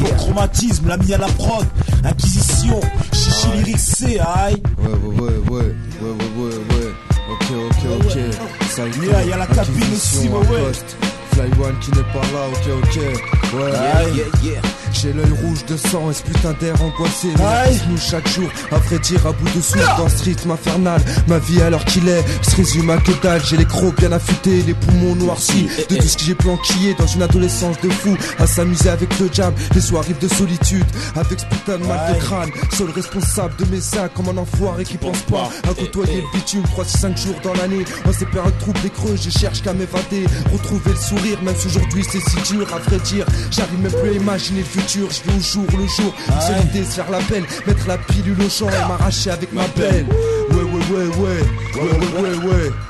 Pour SURE, pour chromatisme, l'a mis à la prod. Inquisition, chichi lyrique C, aïe. Ouais, ouais, ouais, ouais, ouais, ouais, ouais, ouais. Ok, ok, ok. Ça y Yeah, y a la cabine aussi, ouais, ouais. Fly One qui n'est pas là, ok, ok. Ouais, Aïe. J'ai l'œil rouge de sang et ce putain d'air angoissé? Nous chaque jour, à vrai dire à bout de souffle Dans ce rythme infernal, ma vie alors qu'il est Se résume à que dalle, j'ai les crocs bien affûtés Les poumons noircis, de tout ce que j'ai pu enquiller Dans une adolescence de fou, à s'amuser avec le jam Les soirées de solitude, avec ce putain de mal de crâne. Seul responsable de mes seins, comme un enfoiré qui pense pas À côtoyer le bitume, 3-5 jours dans l'année. En ces périodes troubles et creux, je cherche qu'à m'évader. Retrouver le sourire, même si aujourd'hui c'est si dur À vrai dire, j'arrive même plus à imaginer le futur Je vais au jour le jour, une seule idée, se faire la peine Mettre la pilule au champ et m'arracher avec ma Ouais, ouais, ouais, ouais, ouais, ouais, ouais, ouais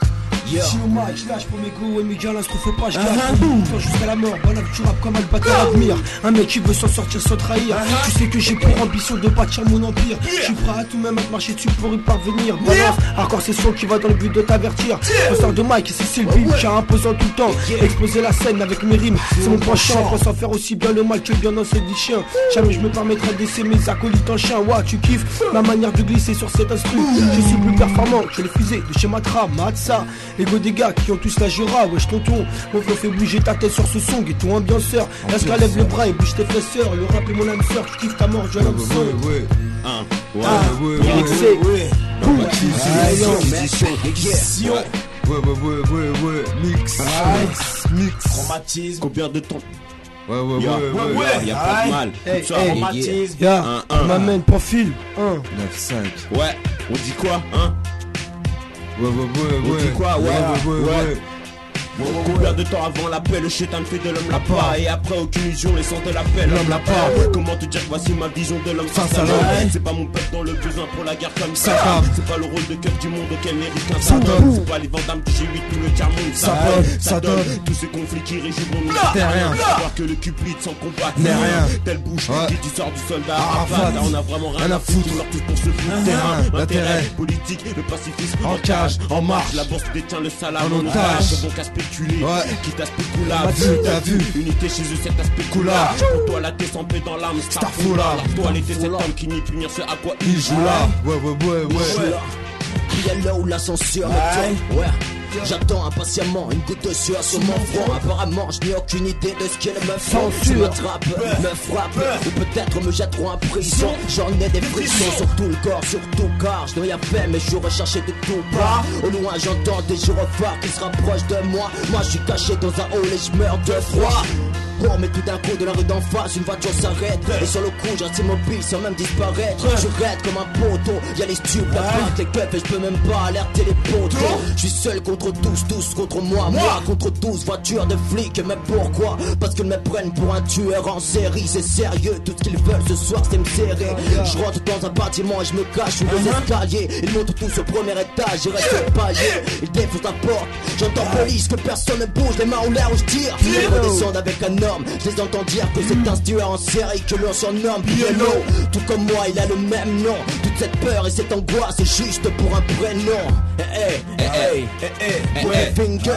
Si au match, lâche pour mes go et mes gars, là, se trouve pas, je Toi jusqu'à la mort, voilà que tu rappes comme un bâtard admire. Un mec qui veut s'en sortir sans trahir. Tu sais que j'ai pour ambition de bâtir mon empire. Je suis prêt à tout même à te marcher dessus pour y parvenir. Balance, encore c'est son qui va dans le but de t'avertir. Ressort de Mike, c'est le beat, j'ai imposant tout le temps. Exploser la scène avec mes rimes, c'est mon penchant. Pense en faire aussi bien le mal que bien dans cette vie chien. Jamais je me permettrai d'essayer mes acolytes en chien. Ouah, tu kiffes ma manière de glisser sur cet instru. Je suis plus performant que les fusées de chez Matra, Matza. Ego des gars qui ont tous la jura, wesh tonton. Mon flow fait bouger ta tête sur ce son, et ton ambianceur. Est-ce lève le bras et bouge tes fesseurs. Le rap est mon âme sœur, tu kiffes ta mort, je Ouais, l'aime ouais, son. ouais, Hein, ouais. Ah, ouais, ouais, ouais. Ouais. Ouais, ouais, ouais, ouais, ouais, mix, mix, mix Chromatisme. Combien de temps Ouais, ouais, Y'a ouais, ouais, ouais. y a pas de mal. Hey, Ça, hey. Chromatisme. Ya, Un, on un. m'amène profil. Un. 9-5 Ouais, on dit quoi, hein Ouais, ouais, ouais, ouais. quoi, ouais, ouais, ouais, ouais. ouais. Combien de temps avant l'appel, le chétan fait de l'homme la part. Et après aucune illusion, les de l'appel, l'homme la part. Comment te dire que voici ma vision de l'homme à l'homme C'est pas mon peuple dans le besoin pour la guerre comme ça. C'est pas le rôle de cœur du monde auquel Ça ça donne. C'est pas les vendames du G8 ou le tiers-monde Ça Ça donne, ça donne. Tous ces conflits qui régissent mon rien. Savoir que le cupide sans combat N'est rien. Telle bouche qui du sort du soldat Arafat. On a vraiment rien à foutre. On tous pour se foutre. Terrain, L'intérêt. politique, le pacifisme En cage, en marche. La bourse détient le salam En en otage. Spéculer Ouais. Quitte à spéculable T'as vu, t'as vu. Unité chez eux c'est à spéculable Pour toi la paix dans l'âme Starfoula. La toile était cet homme qui nie punir ce à quoi il joue là. Ouais, ouais, ouais, ouais. Il y a là où l'ascenseur me Ouais. J'attends impatiemment une goutte de sueur sur mon front. Apparemment, je n'ai aucune idée de ce qu'ils me font. Tu m'attrapes, me frappe, ou peut-être me jetteront en prison. J'en ai des frissons sur tout le corps, sur tout car je dois à peine, mais je recherchais de tout bas. Au loin, j'entends des gyrophares qui se rapprochent de moi. Moi, je suis caché dans un hall et je meurs de froid. Mais tout d'un coup de la rue d'en face une voiture s'arrête. Et sur le coup je reste immobile sans même disparaître. Je raide comme un poteau Y'a les stupes, la plaque, les keufs Et je peux même pas alerter les poteaux. Je suis seul contre tous, tous contre moi. Moi contre tous, voitures de flics Mais pourquoi? Parce qu'ils me prennent pour un tueur en série. C'est sérieux, tout ce qu'ils veulent ce soir c'est me serrer. Je rentre dans un bâtiment et je me cache sous les escaliers. Ils montent tous au premier étage, ils restent palier Ils défoncent la porte, j'entends police Que personne ne bouge, les mains en l'air où je tire. Ils redescendent avec un homme Je les entends dire que c'est un tueur en série Que l'on surnomme Piano Tout comme moi il a le même nom Toute cette peur et cette angoisse c'est juste pour un prénom Eh eh eh eh Eh, eh, Ouais finger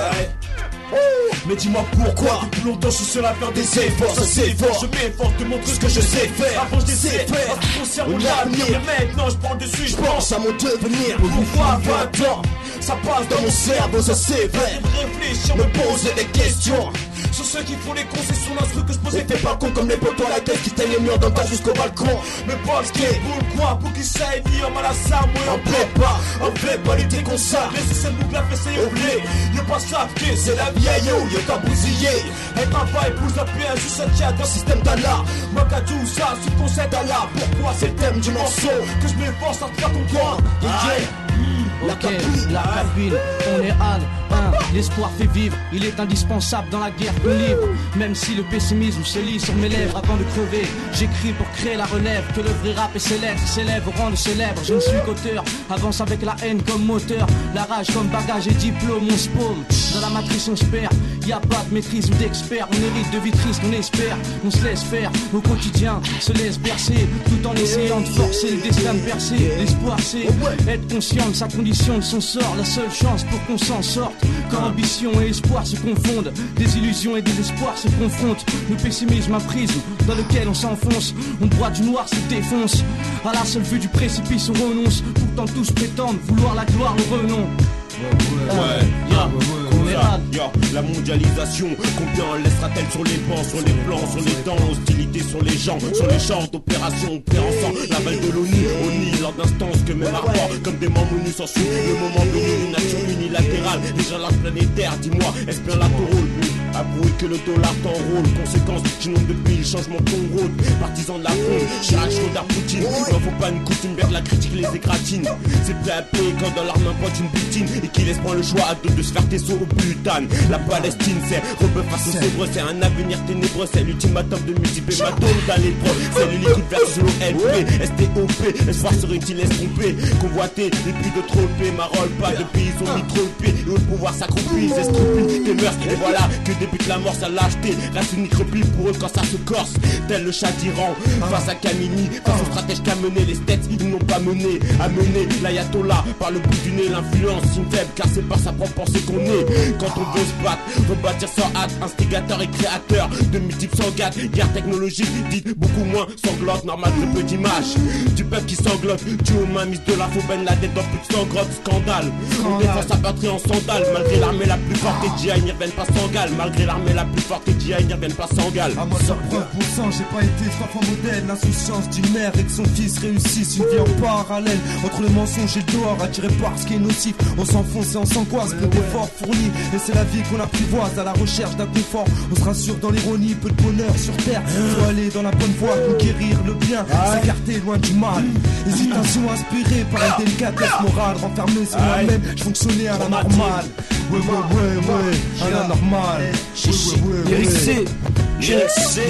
Mais dis-moi pourquoi Depuis longtemps je suis seul à faire des Des efforts, ça. Je m'efforce de montrer ce que je sais faire Avant je sais décide faire. Qui mon L'avenir. avenir. Mais maintenant je prends dessus Je pense à mon devenir. Pourquoi 20 ans? Ça passe Dans mon cerveau. ça s'éveille Réfléchir, Me poser des questions. Sur ceux qui font les concessions l'instru que je posais t'es pas con comme les potos à la tête qui teignent les murs d'en jusqu'au balcon. Mais pas ce qui est pour Pour qu'il s'aille ni mal à ça Moi On plaît pas, on plaît pas lutter contre ça. Laissez cette boucle à fesser au blé Y'a pas ça que c'est la Vieille oh, y'a qu'à bousiller Être un pas épouse la paix Juste un dans Système d'Allah, Moi qu'à tout ça sous conseil d'Allah Pourquoi c'est le thème du morceau Que je m'efforce à te faire comprendre? La Ok, capille, la cabine, on est Anne, l'espoir fait vivre, il est indispensable dans la guerre qu'on livre. Même si le pessimisme se lit sur mes lèvres avant de crever, j'écris pour créer la relève, que le vrai rap et ses lettres s'élèvent au rang de célèbre. Je ne suis qu'auteur, avance avec la haine comme moteur, la rage comme bagage et diplôme, on se paume. Dans la matrice on se perd, y a pas de maîtrise ou d'expert, on hérite de vitrice, on espère, on se laisse faire, au quotidien se laisse bercer, tout en essayant de forcer le destin de percer. L'espoir c'est être conscient de sa condition, de son sort, la seule chance pour qu'on s'en sorte, Quand ambition et espoir se confondent, des illusions et des espoirs se confrontent. Le pessimisme, un prisme dans lequel on s'enfonce. On boit du noir, se défonce. À la seule vue du précipice, on renonce. Pourtant tous prétendent vouloir la gloire, le renom. Ouais, est la mondialisation, combien en laissera-t-elle sur les bancs, sur les plans, sur les dents, hostilité sur les gens, sur les champs d'opération, père ensemble, la balle de l'ONU, on lors d'instances que même rapport, comme des membres menus s'en suivent, le moment venu, une action unilatérale, les gens planétaire, dis-moi, est-ce bien ton rôle Avouez que le dollar t'enrôle, conséquence, j'inonde depuis le changement de ton rôle, partisan de la faune, Chirac, Schröder, Poutine, il en faut pas une coutume, vers la critique les écratine, c'est prêt à payer quand dans l'arme pointe une butine, et qui laisse prendre le choix à deux de se faire tes sauts au butane, la Palestine c'est rebeu face aux zèbres, c'est un avenir ténébreux, c'est l'ultimatum de multiples hématomes dans l'épreuve, c'est le liquide versus l'OLP, STOP, espoir serait-il estrompé, convoité, et puis de tromper, marole pas de pays, ils ont mis trop et au pouvoir s'accroupit, s'estropie, tes mœurs, et voilà que débute la mort, sa lâcheté, reste une repli pour eux quand ça se corse, tel le chat d'Iran, face à Kamini, face aux stratèges qu'a mené les steaks, ils n'ont pas mené, à mener l'ayatollah, par le bout du nez, l'influence, une faible, car c'est par sa propre pensée qu'on est, quand on veut se battre, rebâtir sans hâte, instigateur et créateur de multiples sangades, guerre technologique, dites beaucoup moins sanglote, normal très peu d'images, du peuple qui sanglote, tu aux mains de la ben la tête dans plus de 100 grottes, scandale, on défend sa patrie en sandales, malgré l'armée la plus forte, et reviennent pas sans gale, malgré l'armée la plus forte, et GI n'y reviennent pas sans gale. À moi sans j'ai pas été enfant modèle. L'insouciance d'une mère et que son fils réussisse Une vie en parallèle. Entre le mensonge et le dehors Attiré par ce qui est nocif, on s'enfonce et on s'angoisse. Peu d'efforts fournis, et c'est la vie qu'on apprivoise. À la recherche d'un confort, on se rassure dans l'ironie. Peu de bonheur sur terre, faut aller dans la bonne voie Conquérir le bien, s'écarter loin du mal Hésitation inspirée par une délicatesse morale. Renfermée sur moi-même, je fonctionnais à la normale Ouais, ouais, ouais, ouais, ouais, Lyric ouais. C, Lyric C,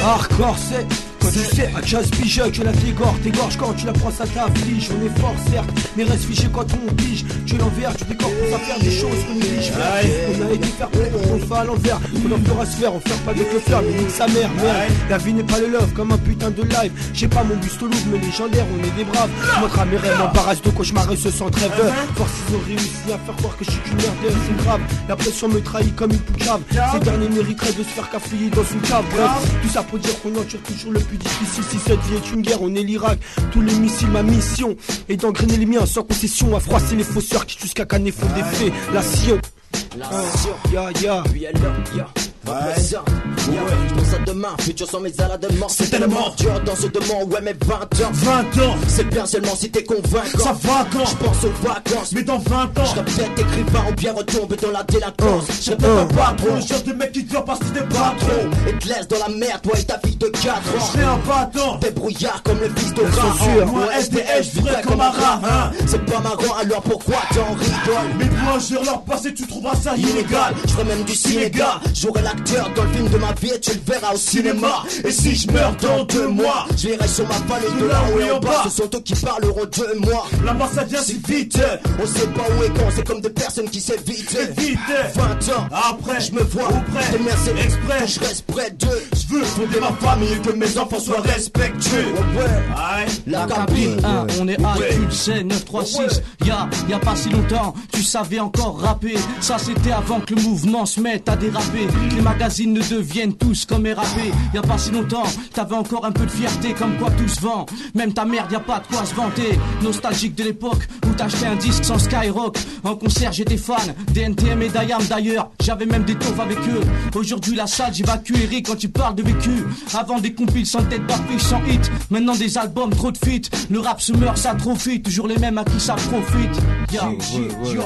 hardcore quand tu sais, à 15 piges que la t'égores, t'égorges quand tu la prends ça t'afflige. On est fort certes, mais reste fiché quand on pige. Tu l'envers, tu décores pour faire des choses qu'on néglige On a été faire play, on fait à l'envers. On en fera se faire, on fait pas avec le fleur, mais nique sa mère, merde La vie n'est pas le love comme un putain de live. J'ai pas mon buste au louvre, mais légendaire, on est des braves. Montre à mes rêves, m'embarrasse de cauchemar et se sent trêve Force ils ont réussi à faire croire que je suis qu'une merde, c'est grave. La pression me trahit comme une poucave. Ces derniers mériteraient de se faire cafouiller dans une cave. Bref, tout ça pour dire qu'on endure toujours le plus difficile Si cette vie est une guerre, on est l'Irak. Tous les missiles, ma mission est d'engrainer les miens sans concession. À froisser les fausseurs qui jusqu'à canner font des faits. La Sion, La ya elle ya représente Ya, je pense à demain, futur sans mes de mort. C'est tellement. Dur dans ce demande, ouais mais 20 ans. 20 ans, C'est bien seulement si t'es convaincant. Ça va quand? Je pense aux vacances. Mais dans 20 ans, Je peut-être écrivain ou bien retomber dans la délinquance. Je serais peut-être un patron, le genre de mec qui te parce que t'es pas pas trop. Trop Et te laisse dans la merde, toi et ta fille de 4 Je ans serai un battant Débrouillard comme le fils de rat. Moi, SDF, je vivrai comme un rat hein? C'est pas marrant, alors pourquoi t'en rigoles? Mais moi, je leur passé, tu trouveras ça illégal. Je ferai même du cinéma. J'aurai l'acteur dans le film de ma vie et tu le verras au cinéma. Et si je meurs dans deux mois Je verrai sur ma palette de là haut et en bas. Ce sont eux qui parleront de moi. La mort ça vient si vite. On sait pas où et quand C'est comme des personnes qui s'évitent. Vite. 20 ans Après, Je me vois auprès des Mercedes Exprès. Je reste près d'eux. Je veux fonder ma famille et que mes enfants soient respectueux. Ouais ouais. Aïe. La La cabine. cabine 1, on est à, sais, 936 Y'a, y a pas si longtemps, tu savais encore rapper. Ça c'était avant que le mouvement se mette à déraper magazines ne deviennent tous comme RAP Y a pas si longtemps, t'avais encore un peu de fierté Comme quoi tout se vend, même ta merde y a pas de quoi se vanter. Nostalgique de l'époque où t'achetais un disque sans Skyrock. En concert j'étais fan, DNTM et Dayam d'ailleurs J'avais même des taufs avec eux. Aujourd'hui la salle j'évacue Eric quand tu parles de vécu. Avant des compiles sans tête d'affiche sans hit. Maintenant des albums trop de feats Le rap se meurt s'atrophie Toujours les mêmes à qui ça profite. Ya, yo.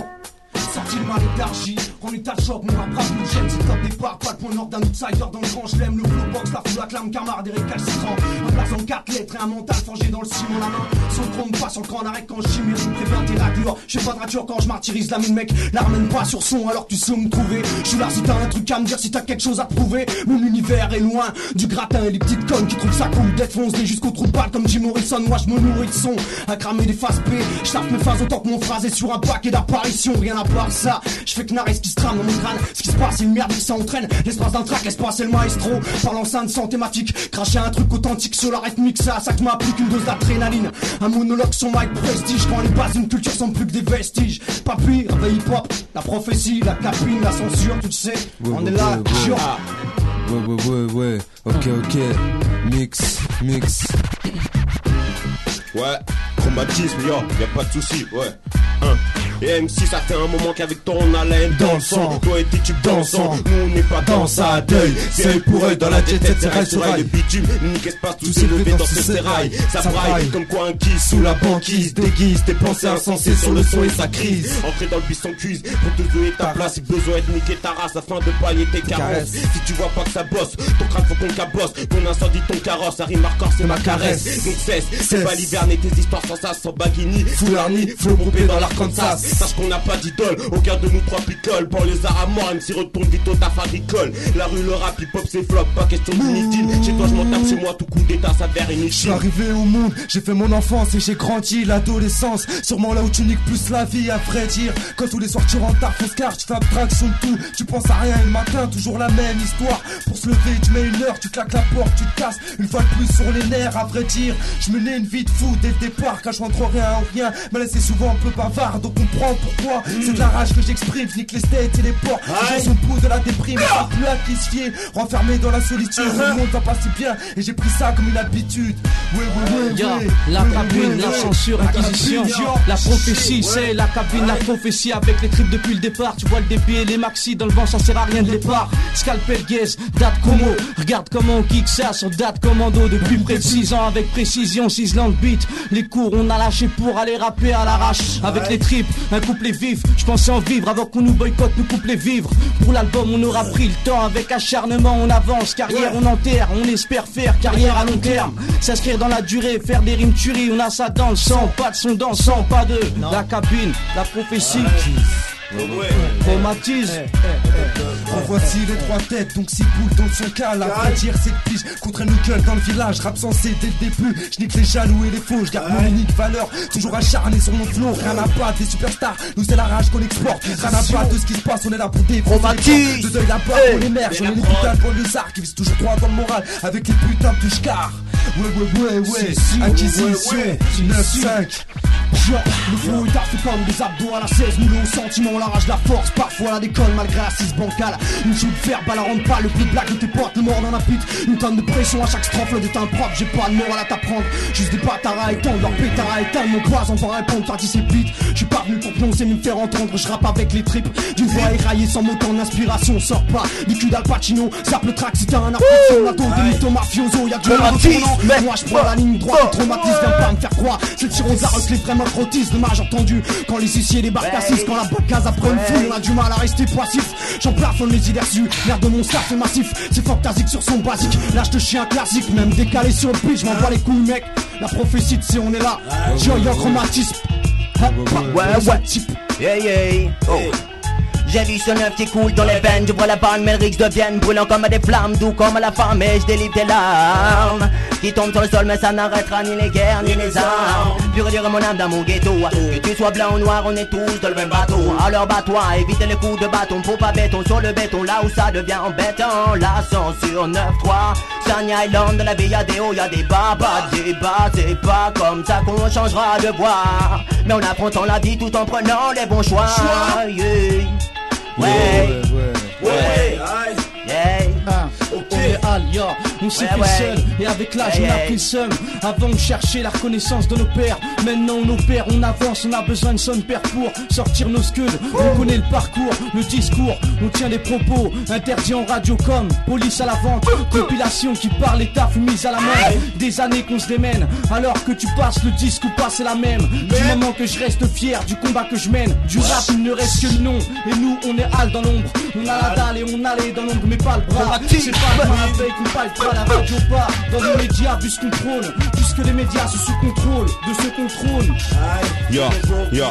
Sorti de ma léthargie, on est à choc, rap rap nous gêne, c'est top. Départ, pas le point nord d'un outsider dans le grand, je l'aime, le flow box, la foule acclame, camarade des récalcitrants, un blason en quatre lettres et un mental forgé dans le ciment, la main, sans trompe, pas sur le camp d'arrêt quand je chimie, je préviens tes raclures, je pas de rature quand je martyrise la mine mec, la ramène pas sur son alors tu sais où me trouver, je là si t'as un truc à me dire, si t'as quelque chose à prouver, mon univers est loin du gratin et les petites connes qui trouvent ça cool d'être foncé jusqu'au trou de comme Jim Morrison, moi je me nourris de son, à cramer des faces P, je mes phases autant que mon phrase est sur un paquet d'apparitions, rien à part ça, je fais que Nares qui qui se trame dans mon crâne. Ce qui se passe, c'est une merde qui s'entraîne. L'espace d'un track, l'espace, c'est le maestro. Parlant de sans thématique. Cracher un truc authentique sur la rythmique, ça, ça que m'a plus qu'une dose d'adrénaline. Un monologue sur mic prestige. Quand les bases d'une culture sont plus que des vestiges. Pas pire, avec hip hop, la prophétie, la capine, la censure, tu le sais. On est là, ouais, chiant. Ouais, ouais, ouais, ouais. Ok, ok. Mix, mix. Ouais, traumatisme, yo, y a pas de souci, ouais. Hein. Et M6, ça fait un moment qu'avec toi on a la haine dans le sang. Toi et tes tubes dans le sang. Nous on n'est pas dans ça deuil. C'est pour œil dans la jet set, c'est sur rail. Les bitumes, nique espace, tout s'est levé dans ce sérail. Ça braille comme quoi un kiss sous la banquise. Déguise tes pensées insensées sur le son et sa crise. Entrer dans le buisson cuise pour te jouer ta place. Si besoin est niquer ta race afin de pailler tes caresses. Si tu vois pas que ça bosse, ton crâne faut qu'on cabosse. Ton incendie, ton carrosse, ça rime hardcore, c'est ma caresse. Donc cesse, c'est pas l'hiver, tes histoires sans ça, sans baguini. Foularni, flow pompé dans l'Arkansas. Sache qu'on n'a pas d'idole, aucun de nous trois picoles. Pour les arts à mort, MC retourne vite au taf agricole. La rue, le rap, hip hop, c'est flop, pas question d'inutile. Chez toi, je m'en tape, chez moi, tout coup d'état s'avère inutile. arrivé au monde, j'ai fait mon enfance et j'ai grandi l'adolescence. Sûrement là où tu niques plus la vie, à vrai dire. Quand tous les soirs tu rentres tard, fausse carte, tu fais abstraction de tout. Tu penses à rien et le matin, toujours la même histoire. Pour se lever, tu mets une heure, tu claques la porte, tu te casses. Une fois de plus sur les nerfs, à vrai dire. Je menais une vie de fou dès le départ, car je rien en rien. Mais là c'est souvent un peu bavard, donc comprends pourquoi. C'est de la rage que j'exprime, je nique les states et les ports. Gens sont pouls de la déprime, pas plus là qui se fier. Renfermé dans la solitude, le monde va pas si bien. Et j'ai pris ça comme une habitude. Ouais, ouais, ouais, Ya, ouais. la Ouais, cabine, ouais, la censure, yo. la prophétie, c'est la cabine, la prophétie avec les tripes depuis le départ. Tu vois le débit et les maxi dans le vent, ça sert à rien de départ. Scalpel, gaze, date como, regarde comment on kick ça sur date commando depuis près de 6 ans avec précision, ciselant le beat. Les cours, on a lâché pour aller rapper à l'arrache avec les tripes, un couplet vif. Je pensais en vivre. Avant qu'on nous boycotte, nous couplets vivre. Pour l'album, on aura pris le temps. Avec acharnement, on avance, carrière, on enterre, on espère faire carrière à long terme. S'inscrire dans la durée, faire des rimes tueries, on a ça dans le sang, pas de son dans le sang, pas de la cabine, la prophétie, traumatisme. En voici les trois têtes, donc si boule dans son cas, la vrai dire c'est que pige contre un gueule dans le village, rap censé dès le début, je nique les jaloux et les faux, je garde mon unique valeur, toujours acharné sur mon flow, rien à pas des superstars, nous c'est la rage qu'on exporte, rien à pas de ce qui se passe, on est là pour les portes. de deuil là-bas on émerge, on est les putains de banlieusards qui visent toujours droit dans le moral, avec les putains de touche-car. Ouais, ouais, ouais, ouais, acquisition, 9-5. Genre, le flow est fait comme des abdos à la 16 Nous au sentiment, la rage, la force Parfois la déconne malgré l'assise bancale. Une de verbe, à la rendre pas Le plus blague de tes potes, le mort dans la pute. Une tonne de pression à chaque strophe Le déteint propre, j'ai pas de morale à t'apprendre. Juste des bâtards à étendre, leur pétard à éteindre Mon poison pour répondre, t'as c'est vite Je suis pas venu pour pioncer ni me faire entendre Je rappe avec les tripes. D'une voix éraillée sans mot en inspiration Sors pas. Du cul d'Al Pacino Zappe le track si t'es un artiste sur la dos Des mythos mafioso, y'a du retournant Moi je prends la ligne droite, le traumatisme Viens pas me faire croire. C'est tir aux arcs, les vrais macrotistes Dommage entendu Quand les huissiers débarquent à 6 Quand la case après une foule On a du mal à rester passif J'en plafonne les idées reçues. L'air de mon staff est massif. C'est fantastique sur son basique. Lâche de chien classique Même décalé sur le pitch. M'envoie les couilles mec. La prophétie de c'est on est là. Joy en chromatisme Ouais, ouais. types. Yeah, yeah. Oh. J'ai vu ce neuf qui coule dans les veines. Je vois la bande Melrix devienne brûlant comme des flammes Doux comme la femme et je délivre des larmes Qui tombent sur le sol mais ça n'arrêtera ni les guerres ni les armes. Pure mon âme dans mon ghetto. Que tu sois blanc ou noir on est tous dans le même bateau. Alors bats-toi évite les coups de bâton. Faut pas béton sur le béton là où ça devient embêtant. La censure 9-3 Sunny Island de la vie y'a des hauts y'a des bas. Pas de débat c'est pas comme ça qu'on changera de boire Mais en affrontant la vie tout en prenant les bons choix. Yeah. Ouais, ouais, yeah. Ah, On on s'est Ouais, fait ouais. seul Et avec l'âge Ouais, on a pris le seum. Avant on cherchait la reconnaissance de nos pères Maintenant on opère, on avance, on a besoin de son père pour sortir nos scuds. On connaît le parcours, le discours, on tient des propos Interdits en radio comme police à la vente. Compilation qui parle et taf mise à la main. Des années qu'on se démène Alors que tu passes le disque ou pas c'est la même. Du moment que je reste fier du combat que je mène Du rap il ne reste que le nom. Et nous on est hal dans l'ombre. On a la dalle et on allait dans l'ombre mais pas le bras. C'est pas le avec le bras la radio pas Dans les médias vu ce qu'on prône Puisque les médias sont sous contrôle De ce qu'on trône. Yo, yo,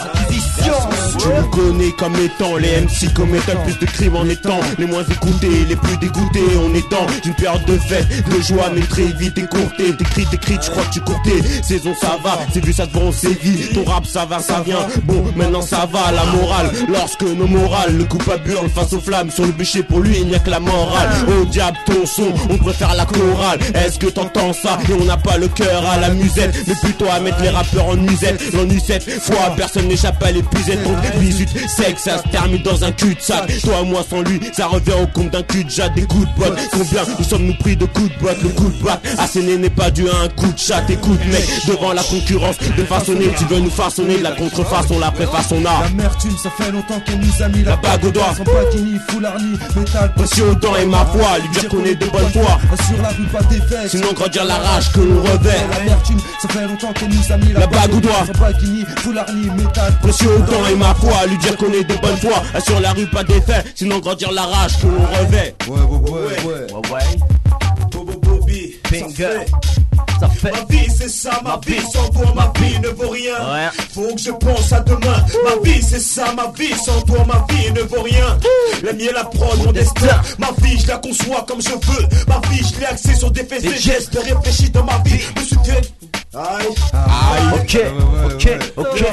Acquisition Tu nous connais comme étant les MC commettent le plus de crimes en étant les moins écoutés, les plus dégoûtés. On est dans une période de fête, de joie, mais très vite écourtée. T'écris, t'écris, tu crois que tu courtais. Saison ça va, c'est vu, ça vend, on sévit. Ton rap ça va, ça vient. Bon, maintenant ça va, la morale. Lorsque nos morales, le coupable hurle face aux flammes. Sur le bûcher, pour lui, il n'y a que la morale. Au diable, ton son, on préfère la chorale. Est-ce que t'entends ça? Et on n'a pas le cœur à la musette, mais plutôt à mettre les rappeurs en musette. L'ennui cette fois, personne n'échappe à l'épuisette. Donc, 18 sexe, ça se termine dans un cul-de-sac. Toi, moi, sans lui, ça revient au compte d'un cul de jatte, des coups de botte. Combien nous sommes-nous pris de coups de botte Le coup de batte, asséné n'est pas dû à un coup de chat. Écoute, mec, devant la concurrence, de façonner, tu veux nous façonner la contrefaçon, la préfaçon a. L'amertume, ça fait longtemps qu'elle nous a mis la, bague au doigt. Sans paquini, foularni, métal, Précieux aux dents et ma foi, lui dire qu'on est de bonne foi. Sur la rue, pas des fesses. Sinon, grandir la rage que l'on revêt. L'amertume, ça fait longtemps qu'elle nous a mis la, La bague au doigt. Sans paquini, foularni, métal, Aux dents et ma foi, lui dire qu'on est de bonne foi. Sur la rue, pas d'effet, sinon grandir la rage que l'on revêt. Ouais, ouais, ouais, ouais. Ouais. Bobo Bobby, ça fait. Ça fait. Ma vie c'est ça, ma vie sans toi ma vie ne vaut rien. Ouais. Faut que je pense à demain. Ma vie c'est ça, ma vie sans toi ma vie ne vaut rien. La mienne la prod, mon destin. Ma vie je la conçois comme je veux. Ma vie je l'ai axée sur des faits Des et gestes. Réfléchis dans ma vie. Je suis que. Aïe. Ok, ok, ok.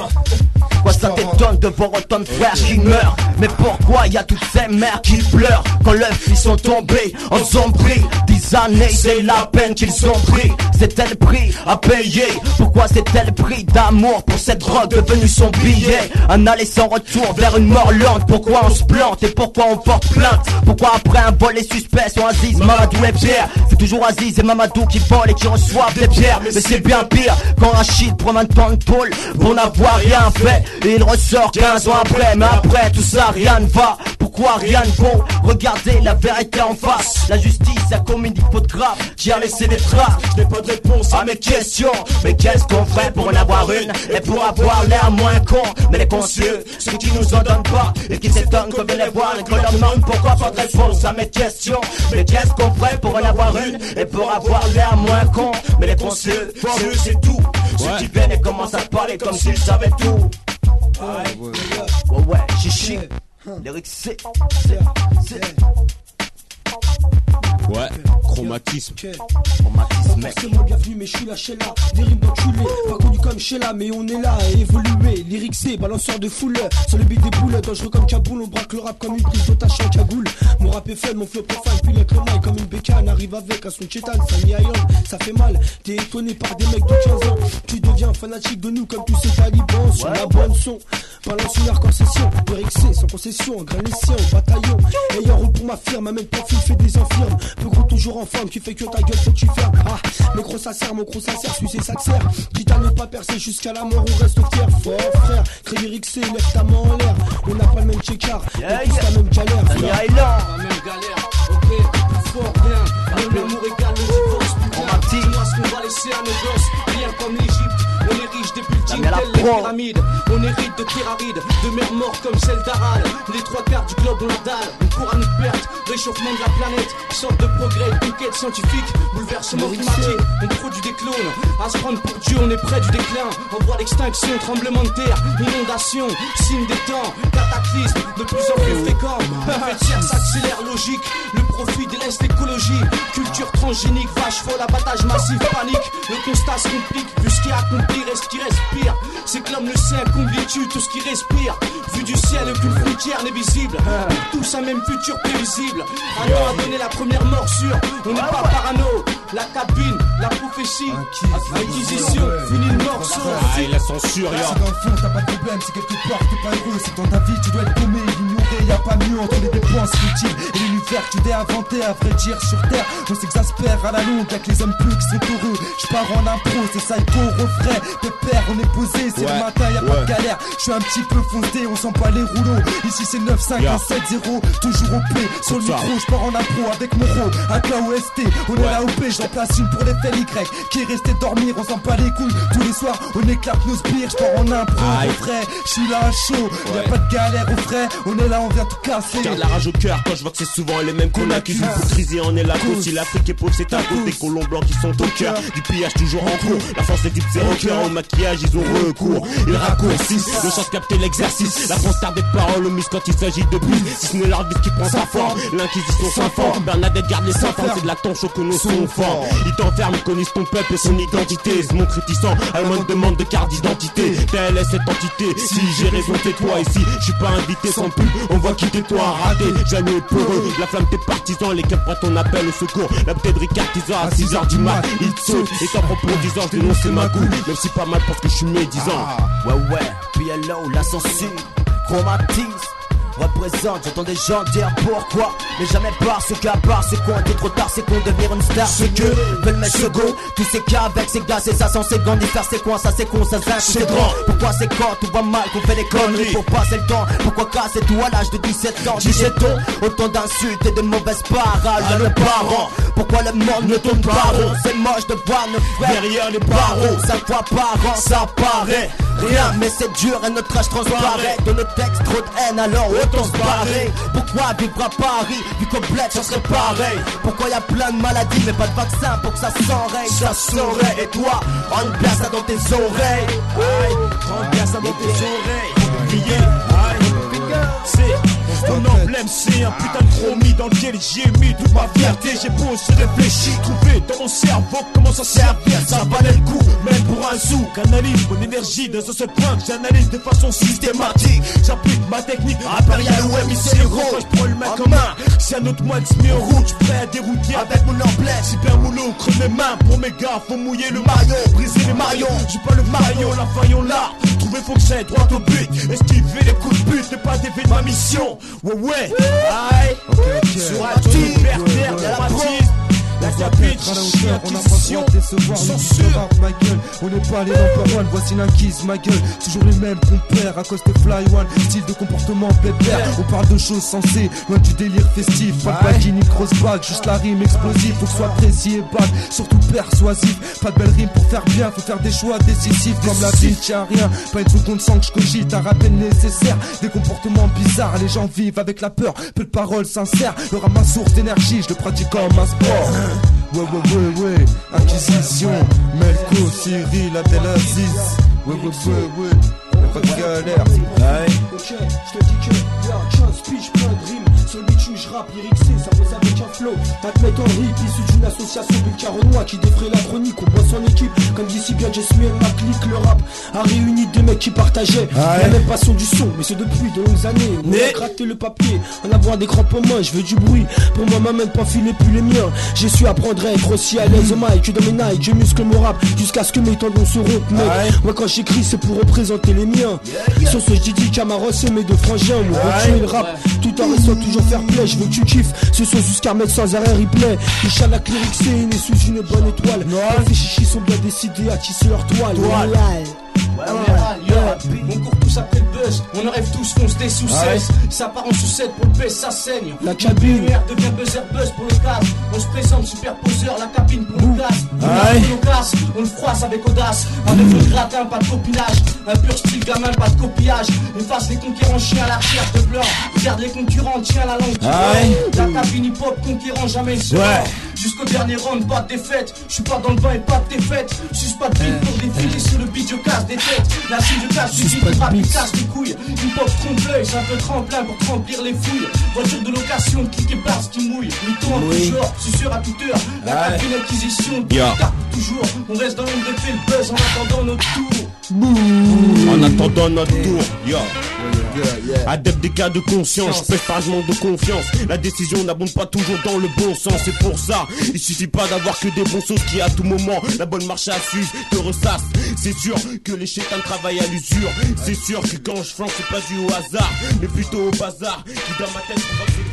Quoi ça t'étonne de voir autant de frères qui meurent. Mais pourquoi y a toutes ces mères qui pleurent Quand leurs filles sont tombés en zombie? Dix années c'est la peine qu'ils ont pris. C'est le prix à payer? Pourquoi c'est le prix d'amour pour cette drogue devenue son billet? Un aller sans retour vers une mort lente. Pourquoi on se plante et pourquoi on porte plainte? Pourquoi après un vol les suspects sont Aziz, Mamadou et Pierre? C'est toujours Aziz et Mamadou qui volent et qui reçoivent des pierres. Mais c'est bien pire quand Rachid prend 20 ans de Pour n'avoir rien fait il ressort 15 ans après Mais après tout ça rien ne va. Pourquoi rien ne vaut Regardez la vérité en face. La justice a commis Qui a laissé des traces. Je n'ai pas de réponse à mes questions. Mais qu'est-ce qu'on fait pour en avoir une Et pour avoir l'air moins con? Mais les concieux, ceux qui nous en donnent pas Et qui s'étonnent qu'on vient les voir Et qu'on leur demande pourquoi pas de réponse à mes questions? Mais qu'est-ce qu'on fait pour en avoir une Et pour avoir l'air moins con? Mais les concieux, c'est tout. Ceux qui viennent et commencent à parler comme s'ils savaient tout Ouais ouais, chichi Lyric C, C, C Ouais, chromatisme. Traumatisme mec moi bienvenue mais je suis là chez là. Des rimes d'enculé Pas connu comme chez là mais on est là à évoluer. Lyric C balanceur de foule. Sur le beat des boules Dangereux comme Kaboul. On braque le rap comme une prise d'otage en cagoule Mon rap est faible mon flow profane Puis le maille comme une bécane. Arrive avec un son chétan Fanny Iron Ça fait mal T'es étonné par des mecs de 15 ans. Tu deviens fanatique de nous comme tous ces talibans. Sur la bonne son Balance une Lyric C sans concession Grain les siens au bataillon. Ayant pour ma firme Même profil fait des infirmes Peu gros toujours en forme Qui fait que ta gueule faut que tu fermes Ah mais gros ça sert, mon gros ça sert, sucer ça te sert. Quitte à ne pas percer jusqu'à la mort, on reste fier, fort frère. Créer X, lève ta main en l'air. On n'a pas le même checkard, Yeah, on yeah. la même galère. Frère. Island La même galère, ok, plus fort, rien. Même l'amour le divorce, putain. Romantique. Dis-moi ce qu'on va laisser à nos gosses, rien comme l'Égypte. Les pyramides. On hérite de pyramides, de mers mortes comme celle d'Arad. Les trois quarts du globe on la dalle. On court à notre perte, réchauffement de la planète. Sorte de progrès, conquête scientifique, bouleversement climatique. On produit des clones, à se prendre pour Dieu, on est près du déclin. On voit l'extinction, tremblement de terre, inondation, signe des temps, cataclysme de plus en plus fréquent. Fait cher s'accélère, logique. Le profit délaisse l'écologie. Culture transgénique, vache folle, abattage massif, panique. Le constat se complique, vu ce qui est accompli, reste qui respire. C'est que l'homme le sait, combien tue tout ce qui respire. Vu du ciel, aucune frontière n'est visible. Tous un même futur prévisible. Un an a donné la première morsure. On n'est pas parano. La cabine, la prophétie, acquisition, fini le morceau. Ah, et la censure, Si y'a. dans le fond t'as pas de problème, si quelque part t'es pas heureux, c'est dans ta vie tu dois être paumé, ignoré, y a pas mieux entre les dépenses inutiles et l'univers que tu t'es inventé à vrai dire sur terre. On s'exaspère à la longue avec les hommes plus qui sont heureux. Je pars en impro, c'est psycho, refrain, pépère, on est posé, c'est Ouais, le matin, y a pas de galère. Je suis un petit peu foncé, on sent pas les rouleaux. Ici c'est 9, 5, Yeah. 1, 7, 0, toujours au P. Sur le micro, je pars en impro avec mon rôle, un KOST. On est là au P, j'en place une pour les faits Y. Qui est resté dormir, on s'en pas les couilles. Tous les soirs, on éclate nos sbires, je pars en impro, au frais. Je suis là à chaud, y a pas de galère au frais. On est là, on vient tout casser. Garde la rage au cœur quand je vois que c'est souvent les mêmes qu'on accuse L'hypocrisie en est la cause Si l'Afrique est pauvre c'est à cause des colons blancs qui sont au cœur. Du pillage toujours en cours. La France est type zéro cœur. Au maquillage ils ont recours. Ils raccourcissent. Le chance capter l'exercice. La France tarde des paroles au quand il s'agit de plus. Si ce n'est l'arbitre qui prend sa forme. L'inquisition s'informe Bernadette garde les seins C'est de la tension que nous sommes forts Ils t'enferment, ils connaissent ton peuple et son identité. Ils se montrent réticents à la demande de carte d'identité. Telle est cette entité. Si j'ai raison tais-toi. Ici Je suis pas invité sans pub On voit quitter toi raté Jaloux et peureux. La flamme tes partisans Les prennent ton appel au secours. La bouteille de Ricard à 6h du mat Il saute. et t'en propos disant Je dénonce ma goût Même si pas mal parce que je suis médisant. Ouais ouais PLO la censure? Chromatise représente. J'entends des gens dire pourquoi, mais jamais parce qu'à part c'est con, t'es trop tard, c'est con devenir une star. Ce que veulent mettre ce go, tu sais qu'avec ces gars, c'est ça ses gants, faire c'est quoi, ça c'est con, ça c'est grand. Pourquoi c'est quand tout va mal, qu'on fait des conneries pour passer le temps? Pourquoi casser tout à l'âge de 17 ans? 17 ans, autant d'insultes et de mauvaises paroles. À nos parents. Pourquoi le monde ne tourne pas rond. C'est moche de voir nos frères derrière les barreaux. Cinq fois par an, ça paraît. Rien, mais c'est dur et notre âge transparaît. De nos textes, trop de haine, alors Pourquoi vivre à Paris, du complet, ça serait pareil. Pourquoi y a plein de maladies, mais pas de vaccin pour que ça s'enraye. Ça saurait, et toi, prends bien ça dans tes oreilles. Prends bien ça dans tes oreilles. C'est mon emblème c'est un putain de chromie dans lequel j'ai mis toute ma fierté. J'ai beau se réfléchir, trouver dans mon cerveau comment s'en servir. Ça valait le coup, même pour un sou Canalise mon énergie dans ce seul point j'analyse de façon systématique. J'applique ma technique impériale ou héros Quand je prends le mec en main, si un autre moine se met en route J'prêt à dérouter avec mon emblème. Super moulot, creux mes mains pour mes gars Faut mouiller le maillot, briser les maillons. J'ai pas le maillot, la faillon là. Trouver faut que j'aille droit au but Esquiver les coups de but, ne pas dévier ma mission. Ouais, ouais, aïe, sur pervers, dramatisme. La bitch, on n'a pas décevoir le ma gueule. On n'est pas les number one, voici l'inquise ma gueule Toujours les mêmes qu'on perd à cause de fly one. Style de comportement pépère On parle de choses sensées, loin du délire festif Pas de ni grosse bague, juste la rime explosive. Faut que soit précis et bague, surtout persuasif. Pas de belle rime pour faire bien, faut faire des choix décisifs. Comme la vie tient rien, pas une seconde sans que je cogite. Un rappel nécessaire, des comportements bizarres. Les gens vivent avec la peur, peu de paroles sincères. Le ma source d'énergie, je le pratique comme un sport Ouais, ouais, ouais, ouais, acquisition. Melko, Cyril, Abdelaziz. Ouais, ouais, ouais, ouais, pas de galère. Ouais. Ok, je te dis que, y'a un le bitume, je rappe, lyrique ça pose avec un flow. T'admets en rip, issu d'une association de caronois qui défraie la chronique. On boit son équipe, comme dit si bien ma clique. Le rap a réuni deux mecs qui partageaient la même passion du son. Mais c'est depuis de longues années. On a gratté le papier, en avoir des crampes en main. Je veux du bruit, pour moi, m'amène pas filer plus les miens. J'ai su apprendre à être aussi à l'aise au mic que dans mes Nike. Je muscle mon rap jusqu'à ce que mes tendons se rompent. Mec, moi quand j'écris, c'est pour représenter les miens. Sur ce, j'ai dit Camaros et mes deux frangins. On le rap tout en restant toujours faire play, je veux que tu kiffes. Ce soir jusqu'à mettre sans arrêt replay. Inch'Allah, lyrique, c'est une sous une bonne étoile. Les chichis sont bien décidés à tisser leur toile. On court tous après le buzz, on en rêve tous, fonce des sous 16 Ça part en sous pour le ça saigne. La cabine. devient buzzer buzz pour le casse On se présente superposeur, la cabine pour le casse On casse, on le froisse avec audace. Avec le gratin, pas de copinage. Un pur style gamin, pas de copiage. On fasse les conquérants chiens à la recherche de blanc. Regarde les concurrents, tiens la langue La cabine hip-hop conquérant jamais se Jusqu'au dernier round, pas de défaite Je suis pas dans le vin et pas de défaite Suis pas de pour défiler sur le beat, je casse des la suite de casse, suffit de rap, casse les couilles. Une pop trompe-l'œil, c'est un peu tremplin pour remplir les fouilles. Voiture de location, clique et barre qui mouille. Mytho en tout genre, sûr à toute heure. La cabine acquisition, toujours. On reste dans l'ombre de fait le buzz en attendant notre tour. En attendant notre tour, yo. Adepte des cas de conscience, je pas, je manque de confiance. La décision n'abonde pas toujours dans le bon sens, c'est pour ça. Il suffit pas d'avoir que des bons sauces qui à tout moment la bonne marche à suivre te ressasse. C'est sûr que les chétans travaillent à l'usure. C'est sûr que quand je flanque, c'est pas dû au hasard, mais plutôt au bazar qui dans ma tête provoque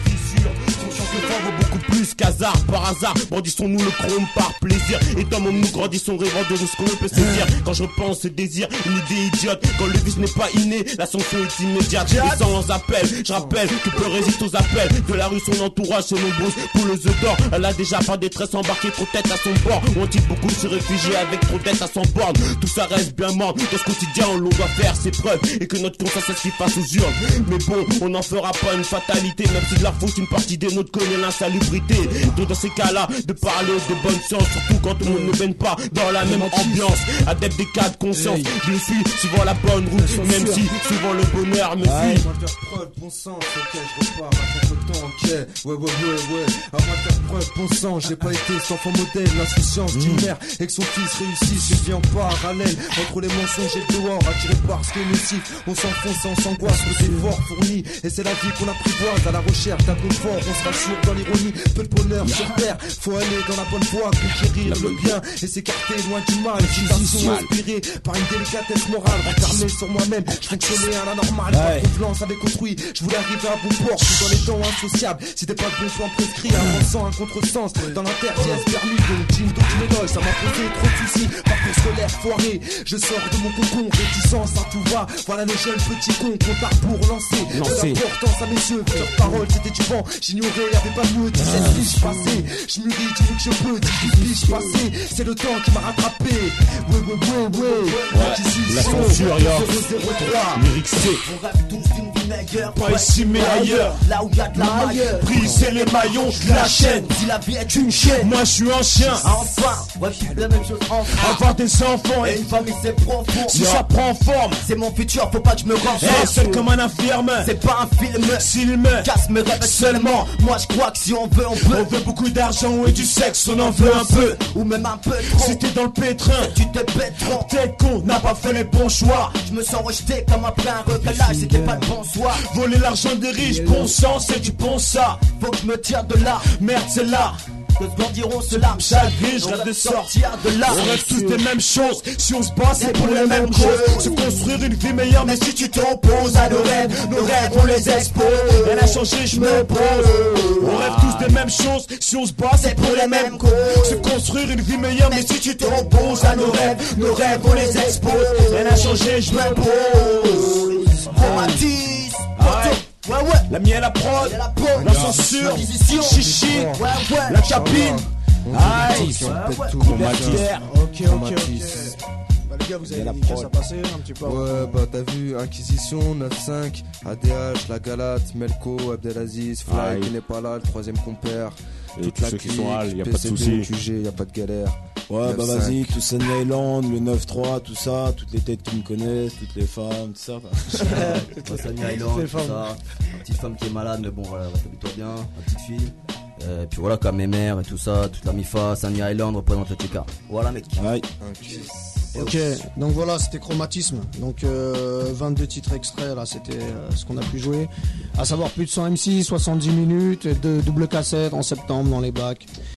beaucoup plus qu'hasard, par hasard. Brandissons-nous le chrome par plaisir. Et dans nous grandissons rêvant de ce qu'on peut saisir. Quand je repense ce désir, une idée idiote. Quand le vice n'est pas inné, la sanction est immédiate. Et sans appel, je rappelle que peu résiste aux appels. De la rue, son entourage, c'est nombreuses poules d'or. Elle a déjà pas détresse embarquée trop tête à son bord. On-t-il beaucoup se réfugier avec trop à son bord Tout ça reste bien mort. Dans ce quotidien, on doit faire ses preuves. Et que notre conscience s'y face aux urnes. Mais bon, on n'en fera pas une fatalité. Même si de la faute, une partie des nôtres connaît l'insalubrité. Donc dans ces cas-là, de parler de bonne science. Surtout quand tout le monde ne baigne pas dans la même ambiance. Adepte des cas de conscience. Je suis suivant la bonne route. Même si souvent le bonheur me suit. preuve, bon sens, ok, je repars à contre-temps, ok. Ouais, ouais, ouais, ouais. À moi faire preuve, bon sang, j'ai pas été cet enfant modèle. L'insouciance d'une mère et que son fils réussisse, je vis en parallèle. Entre les mensonges et le dehors, attiré par ce qui est nocif. On s'enfonce on s'angoisse, le efforts fournis. Et c'est la vie qu'on apprivoise à la recherche d'un confort. On se rassure dans l'ironie, peu de bonheur sur terre. Faut aller dans la bonne voie, conquérir le bien et s'écarter loin du mal. Citation inspirée par une délicatesse morale, refermée sur moi-même. Je fonctionnais à la normale, pas de confiance avec autrui. Je voulais arriver à bon port, dans les temps insociables. C'était pas le bon plan prescrit, avançant un contresens. Dans l'interdit, permis, donc jean d'aucune ça m'a posé trop de soucis. Parcours scolaire foiré, je sors de mon cocon, réticence à tout va. Voilà le jeune petit con, compte pour lancer. Lancer. L'importance à mes yeux, leur parole c'était du vent. J'ignorais, y'avait pas mieux, 17 piges passées. Je mûris, tu veux que je peux, 18 piges passées. C'est le temps qui m'a rattrapé. Ouais, ouais, ouais, ouais. la censure, yo. 003. Lyrique C. On rêve tous d'une vie meilleure. Pas ici mais ailleurs. Là où y a de la maille. Briser les maillons de la chaîne. Si la vie est une chaîne. Moi je suis un chien. Enfin, ouais, c'est la même chose enfin. Avoir des enfants Et une famille c'est profond. si ça prend forme. C'est mon futur, faut pas que je me rende Eh, seul comme un infirme. C'est pas un film. S'il me Casse mes rêves seulement. Moi je crois que si on veut, on peut. On veut beaucoup d'argent et du sexe, on en veut un peu. Ou même un peu trop. Si t'es dans le pétrin, Tu te pètes trop. t'es con, n'a pas fait les bons choix. Je me sens rejeté comme après un recalage. C'était pas le bon soir. Voler l'argent des riches, bon sang, c'est du bon ça. Faut que je me tire de là. Merde, c'est là. Se grandiront vie, je rêve de sortir de là. On rêve tous des mêmes choses. Si on se bat, c'est pour les mêmes causes. Se construire une vie meilleure, mais si tu t'opposes à nos rêves, nos rêves, on les expose. Rien n'a changé, je me pose. On rêve tous des mêmes choses. Si on se bat, c'est pour les mêmes causes. Se construire une vie meilleure, mais si tu t'opposes à nos rêves, nos rêves, on les expose. Rien n'a changé, je me pose. La mienne, la prod, La peau. la censure, L'inquisition. chichi, Ouais, ouais. la capine. Aïe, On pète tout, Combattière. Ok, ok, ok. Bah, les gars, vous avez la des prod. à passer un petit peu. avant. Ouais, bah t'as vu, Inquisition, 9-5, ADH, La Galate, Melko, Abdelaziz, Fly qui n'est pas là, le troisième compère. Et tous ceux qui sont là, y a pas de souci. QG, y a pas de galère. Ouais, bah 9-5. vas-y, tout Sunny Island, le 9-3, tout ça, toutes les têtes qui me connaissent, toutes les femmes, tout ça. bah. Moi, Sunny Island, les tout femmes. ça. Une petite femme qui est malade, mais bon, voilà, habille-toi bien, ma petite fille. Euh, puis voilà, comme mes mères et tout ça, toute la MIFA, Sunny Island représente le TK. Voilà, mec. Aïe. Ok, donc voilà, c'était Chromatisme. Donc euh, 22 titres extraits, là, c'était euh, ce qu'on a pu jouer. À savoir plus de 100 MC, 70 minutes, de double cassette en septembre dans les bacs.